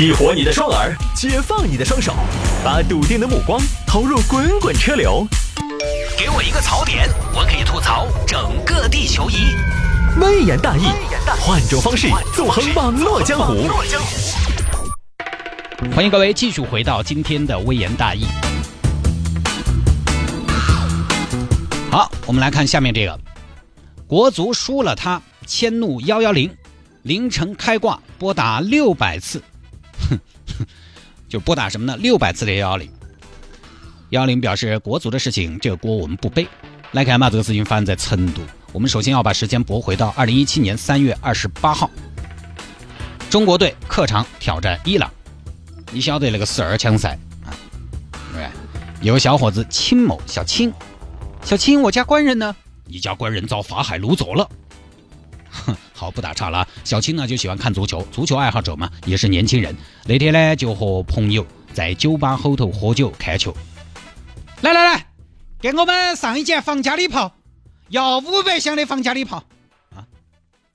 激活你的双耳，解放你的双手，把笃定的目光投入滚滚车流。给我一个槽点，我可以吐槽整个地球仪。微言大义，换种方式纵横网络江湖。欢迎各位继续回到今天的微言大义。好，我们来看下面这个，国足输了他，迁怒幺幺零，凌晨开挂拨打六百次，哼，哼 哼就拨打什么呢？六百次的幺幺零。幺幺零表示国足的事情，这个锅我们不背。来看嘛，这个事情发生在成都。我们首先要把时间拨回到二零一七年三月二十八号，中国队客场挑战伊朗。你晓得那个十二强赛啊？对，有个小伙子青某小青。小青，我家官人呢？你家官人遭法海掳走了。哼，好不打岔了。小青呢就喜欢看足球，足球爱好者嘛，也是年轻人。那天呢就和朋友在酒吧后头喝酒看球。来来来，给我们上一件防家礼炮，要五百箱的防家礼炮。啊，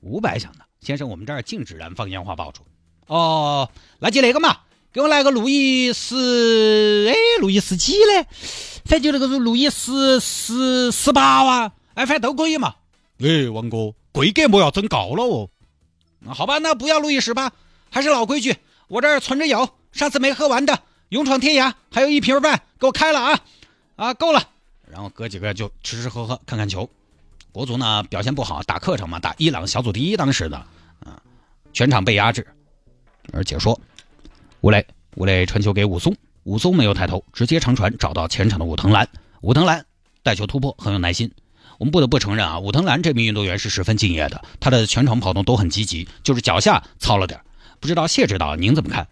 五百箱的，先生，我们这儿禁止燃放烟花爆竹。哦，那就那个嘛。给我来个路易十，哎，路易十几嘞？反正就那个路易十十十八哇，哎，反正都可以嘛。哎，王哥，规格莫要增高了哦。好吧，那不要路易十八，还是老规矩，我这儿存着有，上次没喝完的勇闯天涯，还有一瓶半，给我开了啊啊，够了。然后哥几个就吃吃喝喝，看看球。国足呢表现不好，打客场嘛，打伊朗小组第一，当时的啊，全场被压制。而解说。吴磊，吴磊传球给武松，武松没有抬头，直接长传找到前场的武藤兰。武藤兰带球突破，很有耐心。我们不得不承认啊，武藤兰这名运动员是十分敬业的，他的全程跑动都很积极，就是脚下糙了点不知道谢指导您怎么看？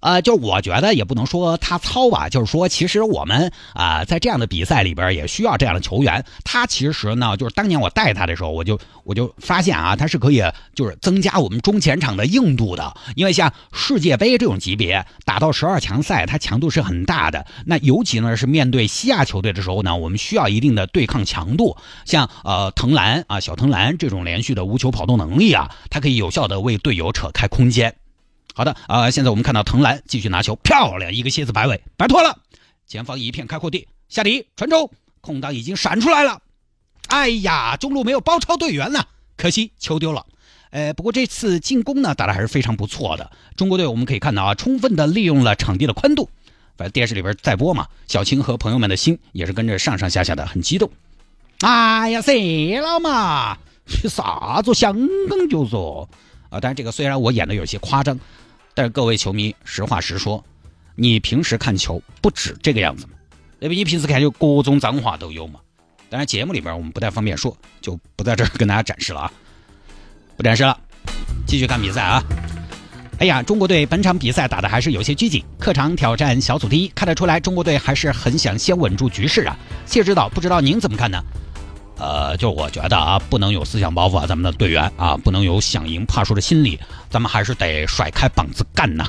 呃，就我觉得也不能说他糙吧，就是说其实我们啊在这样的比赛里边也需要这样的球员。他其实呢，就是当年我带他的时候，我就我就发现啊，他是可以就是增加我们中前场的硬度的。因为像世界杯这种级别打到十二强赛，它强度是很大的。那尤其呢是面对西亚球队的时候呢，我们需要一定的对抗强度。像呃藤兰啊小藤兰这种连续的无球跑动能力啊，它可以有效的为队友扯开空间。好的啊，现在我们看到藤兰继续拿球，漂亮一个蝎子摆尾，摆脱了，前方一片开阔地，下底传中，空档已经闪出来了，哎呀，中路没有包抄队员呢，可惜球丢了。呃，不过这次进攻呢打的还是非常不错的，中国队我们可以看到啊，充分的利用了场地的宽度。反正电视里边在播嘛，小青和朋友们的心也是跟着上上下下的很激动。哎呀，谁了嘛，啥子香港就说啊，但是这个虽然我演的有些夸张。但是各位球迷，实话实说，你平时看球不止这个样子嘛？那不？你平时看就各种脏话都有嘛。当然节目里边我们不太方便说，就不在这儿跟大家展示了啊，不展示了，继续看比赛啊。哎呀，中国队本场比赛打的还是有些拘谨，客场挑战小组第一，看得出来中国队还是很想先稳住局势啊。谢指导，不知道您怎么看呢？呃，就我觉得啊，不能有思想包袱啊，咱们的队员啊，不能有想赢怕输的心理，咱们还是得甩开膀子干呐。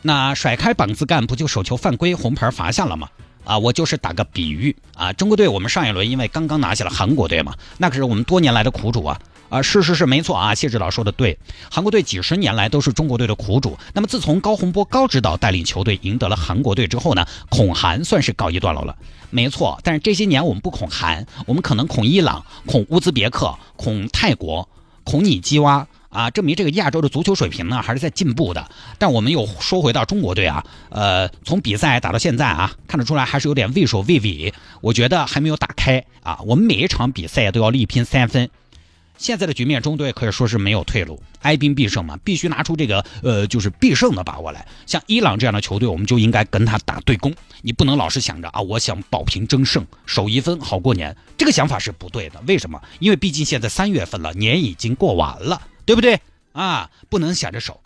那甩开膀子干，不就手球犯规，红牌罚下了吗？啊，我就是打个比喻啊，中国队我们上一轮因为刚刚拿下了韩国队嘛，那可是我们多年来的苦主啊。啊，是是是，没错啊，谢指导说的对，韩国队几十年来都是中国队的苦主。那么自从高洪波高指导带领球队赢得了韩国队之后呢，恐韩算是告一段落了。没错，但是这些年我们不恐韩，我们可能恐伊朗、恐乌兹别克、恐泰国、恐尼基哇啊，证明这个亚洲的足球水平呢还是在进步的。但我们又说回到中国队啊，呃，从比赛打到现在啊，看得出来还是有点畏首畏尾，我觉得还没有打开啊。我们每一场比赛都要力拼三分。现在的局面，中队可以说是没有退路，哀兵必胜嘛，必须拿出这个呃，就是必胜的把握来。像伊朗这样的球队，我们就应该跟他打对攻，你不能老是想着啊，我想保平争胜，守一分好过年，这个想法是不对的。为什么？因为毕竟现在三月份了，年已经过完了，对不对？啊，不能想着守。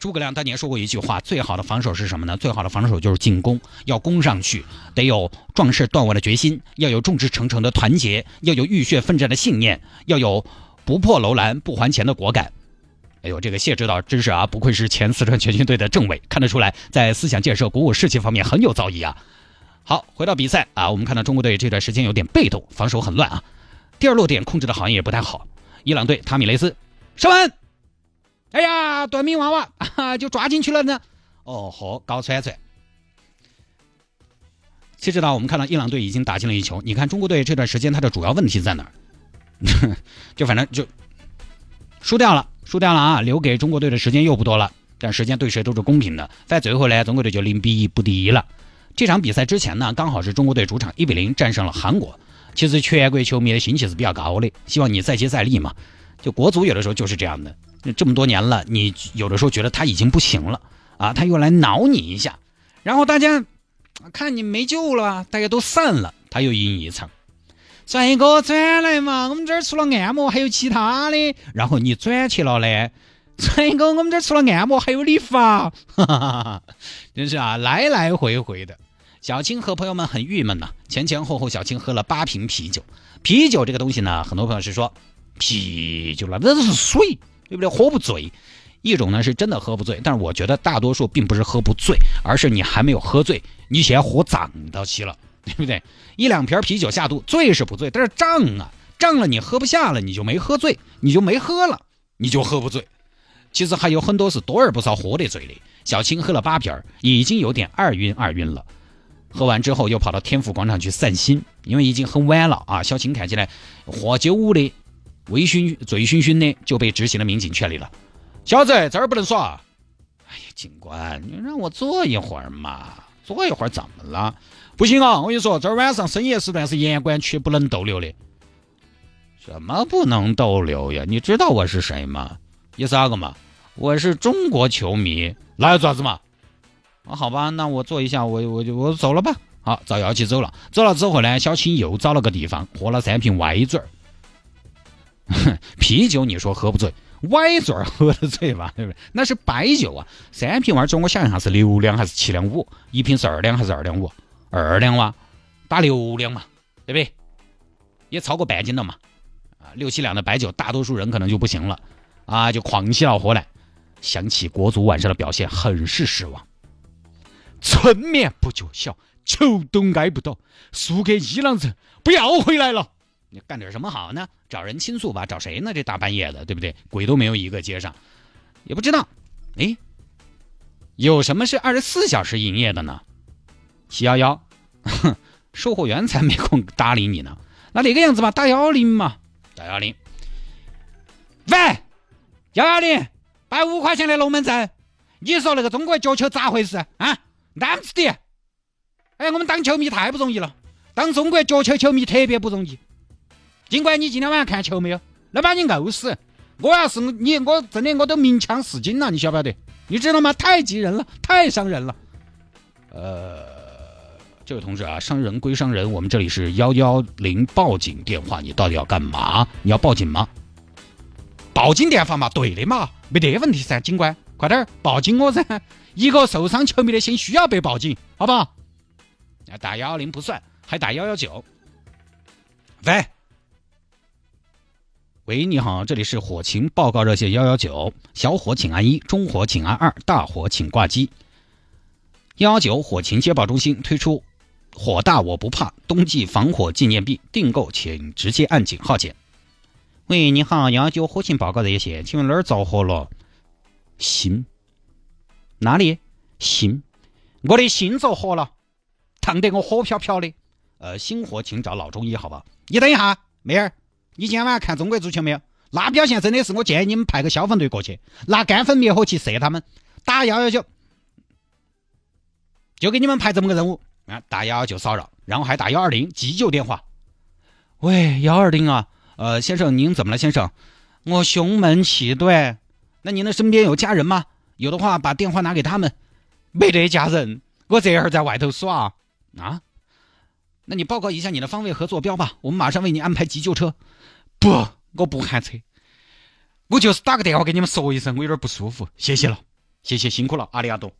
诸葛亮当年说过一句话：“最好的防守是什么呢？最好的防守就是进攻，要攻上去，得有壮士断腕的决心，要有众志成城的团结，要有浴血奋战的信念，要有不破楼兰不还钱的果敢。”哎呦，这个谢指导真是啊，不愧是前四川全军队的政委，看得出来在思想建设、鼓舞士气方面很有造诣啊。好，回到比赛啊，我们看到中国队这段时间有点被动，防守很乱啊，第二落点控制的好像也不太好。伊朗队塔米雷斯上门。哎呀，短命娃娃 啊，就抓进去了呢？哦豁，高川川。其实呢，我们看到伊朗队已经打进了一球。你看中国队这段时间他的主要问题在哪儿？就反正就输掉了，输掉了啊！留给中国队的时间又不多了，但时间对谁都是公平的。在最后呢，中国队就零比一不敌了。这场比赛之前呢，刚好是中国队主场一比零战胜了韩国。其实全国球迷的心气是比较高的，希望你再接再厉嘛。就国足有的时候就是这样的，这么多年了，你有的时候觉得他已经不行了啊，他又来挠你一下，然后大家。看你没救了，大家都散了，他又赢一场。帅哥转来嘛，我们这儿除了按摩还有其他的。然后你转去了嘞，帅哥，我们这儿除了按摩还有理发。哈哈哈！真是啊，来来回回的。小青和朋友们很郁闷呐，前前后后小青喝了八瓶啤酒。啤酒这个东西呢，很多朋友是说啤酒了，那都是水，对不对？喝不醉。一种呢是真的喝不醉，但是我觉得大多数并不是喝不醉，而是你还没有喝醉，你先喝胀到起了，对不对？一两瓶啤酒下肚，醉是不醉，但是胀啊，胀了你喝不下了，你就没喝醉，你就没喝了，你就喝不醉。其实还有很多是多而不少喝的醉的。小青喝了八瓶，已经有点二晕二晕了。喝完之后又跑到天府广场去散心，因为已经很晚了啊。小青看起来喝酒的微醺醉醺醺的，就被执行的民警劝离了。小子，这儿不能耍。哎呀，警官，你让我坐一会儿嘛，坐一会儿怎么了？不行啊，我跟你说，这儿晚上深夜时段是严管区不能逗留的。什么不能逗留呀？你知道我是谁吗？你是哪个嘛？我是中国球迷。那要做啥子嘛？啊，好吧，那我坐一下，我我就我走了吧。好，遭要去走了。走了之后呢，小青又找了个地方喝了三瓶歪嘴儿。啤酒你说喝不醉？歪嘴儿喝的醉吧，对不对？那是白酒啊，三瓶歪嘴，我想一下是六两还是七两五？一瓶是二两还是二两五？二两哇，打六两嘛，对不对？也超过半斤了嘛，啊，六七两的白酒，大多数人可能就不行了，啊，就狂起了喝来。想起国足晚上的表现，很是失望。春眠不觉晓，球都挨不到，输给伊朗人，不要回来了。你干点什么好呢？找人倾诉吧，找谁呢？这大半夜的，对不对？鬼都没有一个接上，也不知道。哎，有什么是二十四小时营业的呢？七幺幺，售货员才没空搭理你呢。那那个样子吧，打幺幺零嘛，打幺幺零。喂，幺幺零，摆五块钱的龙门阵，你说那个中国脚球咋回事啊？难子的。哎，我们当球迷太不容易了，当中国脚球球迷特别不容易。尽管你今天晚上看球没有，那把你怄死！我要是你，我真的我都鸣枪示警了，你晓不晓得？你知道吗？太急人了，太伤人了。呃，这位同志啊，伤人归伤人，我们这里是幺幺零报警电话，你到底要干嘛？你要报警吗？报警电话嘛，对的嘛，没得问题噻，警官，快点报警我噻！一个受伤球迷的心需要被报警，好不好？打幺幺零不算，还打幺幺九。喂。喂，你好，这里是火情报告热线幺幺九，小火请按一，中火请按二，大火请挂机。幺幺九火情接报中心推出“火大我不怕”冬季防火纪念币，订购请直接按井号键。喂，你好，幺幺九火情报告热线，请问哪儿着火了？心？哪里？心？我的心着火了，烫得我火飘飘的。呃，心火请找老中医，好吧？你等一下，妹儿。你今天晚上看中国足球没有？那表现真的是，我建议你们派个消防队过去，拿干粉灭火器射他们，打幺幺九，就给你们派这么个任务啊！打幺幺九骚扰，然后还打幺二零急救电话。喂，幺二零啊，呃，先生您怎么了？先生，我胸闷气短，那您的身边有家人吗？有的话把电话拿给他们。没得家人，我这会儿在外头耍啊。那你报告一下你的方位和坐标吧，我们马上为你安排急救车。不，我不喊车，我就是打个电话给你们说一声，我有点不舒服。谢谢了，谢谢辛苦了，阿里阿多。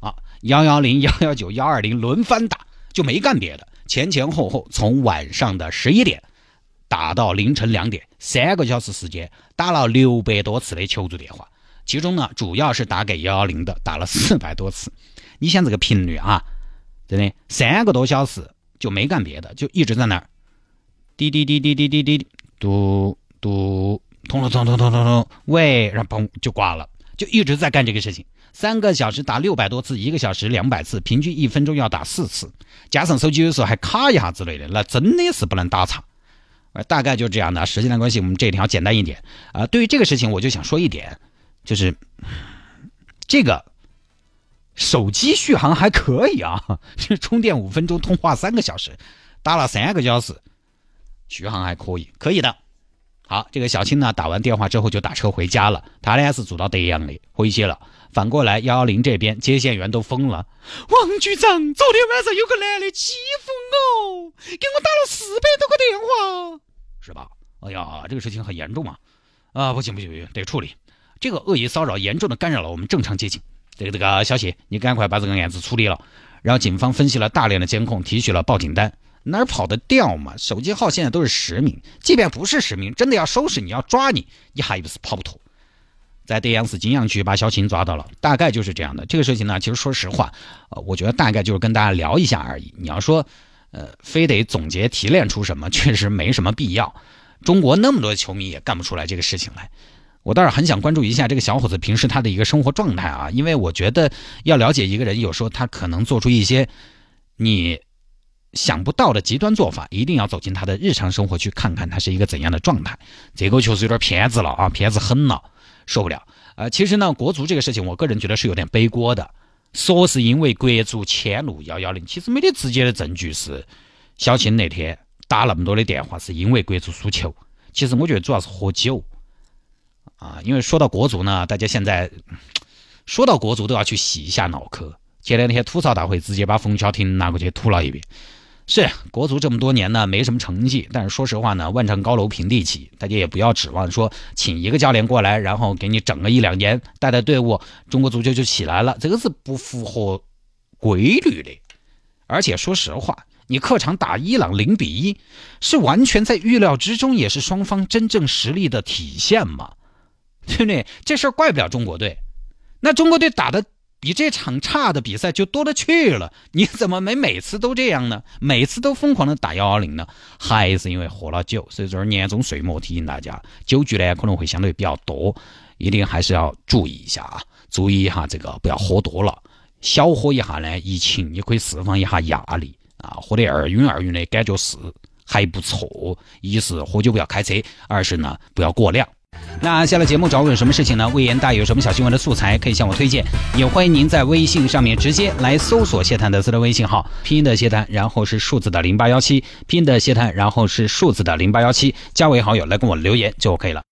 啊，幺幺零、幺幺九、幺二零轮番打，就没干别的，前前后后从晚上的十一点打到凌晨两点，三个小时时间打了六百多次的求助电话，其中呢主要是打给幺幺零的，打了四百多次。你想这个频率啊，真的三个多小时。就没干别的，就一直在那儿，滴滴滴滴滴滴滴，嘟嘟，通了通通通通通，喂，然后嘣就挂了，就一直在干这个事情，三个小时打六百多次，一个小时两百次，平均一分钟要打四次，加上手机有时候还卡一下之类的，那真的是不能打岔。呃，大概就这样的。时间的关系，我们这条简单一点啊。对于这个事情，我就想说一点，就是这个手机续航还可以啊，充电五分钟，通话三个小时，打了三个小时，续航还可以，可以的。好，这个小青呢，打完电话之后就打车回家了。他呢是住到德阳的，回去了。反过来幺幺零这边接线员都疯了。王局长，昨天晚上有个男的欺负我，给我打了四百多个电话，是吧？哎呀，这个事情很严重啊！啊，不行不行不行，得处理。这个恶意骚扰严重的干扰了我们正常接警。这个这个小谢，你赶快把这个案子处理了。然后警方分析了大量的监控，提取了报警单。哪儿跑得掉嘛？手机号现在都是实名，即便不是实名，真的要收拾你要抓你，一下也是跑不脱。在德阳市金阳区把小秦抓到了，大概就是这样的。这个事情呢，其实说实话，呃，我觉得大概就是跟大家聊一下而已。你要说，呃，非得总结提炼出什么，确实没什么必要。中国那么多球迷也干不出来这个事情来。我倒是很想关注一下这个小伙子平时他的一个生活状态啊，因为我觉得要了解一个人，有时候他可能做出一些你。想不到的极端做法，一定要走进他的日常生活去看看他是一个怎样的状态。这个确实有点偏执了啊，偏执狠了，受不了。呃，其实呢，国足这个事情，我个人觉得是有点背锅的，说是因为国足迁怒幺幺零，其实没得直接的证据是小青那天打那么多的电话是因为国足输球。其实我觉得主要是喝酒啊，因为说到国足呢，大家现在说到国足都要去洗一下脑壳。前两天吐槽大会直接把冯潇霆拿过去吐了一遍。是国足这么多年呢，没什么成绩，但是说实话呢，万丈高楼平地起，大家也不要指望说请一个教练过来，然后给你整个一两年带带队伍，中国足球就起来了，这个是不符合规律的。而且说实话，你客场打伊朗零比一，是完全在预料之中，也是双方真正实力的体现嘛，对不对？这事儿怪不了中国队，那中国队打的。比这场差的比赛就多了去了，你怎么没每次都这样呢？每次都疯狂的打幺幺零呢？还是因为喝了酒？所以说年终岁末提醒大家，酒局呢可能会相对比较多，一定还是要注意一下啊！注意一下这个，不要喝多了，小喝一下呢，疫情也可以释放一下压力啊！喝得二晕二晕的感觉是还不错。一是喝酒不要开车，二是呢不要过量。那下了节目找我有什么事情呢？魏延大有什么小新闻的素材可以向我推荐，也欢迎您在微信上面直接来搜索谢探的私人微信号，拼音的谢探，然后是数字的零八幺七，拼音的谢探，然后是数字的零八幺七，加为好友来跟我留言就 OK 了。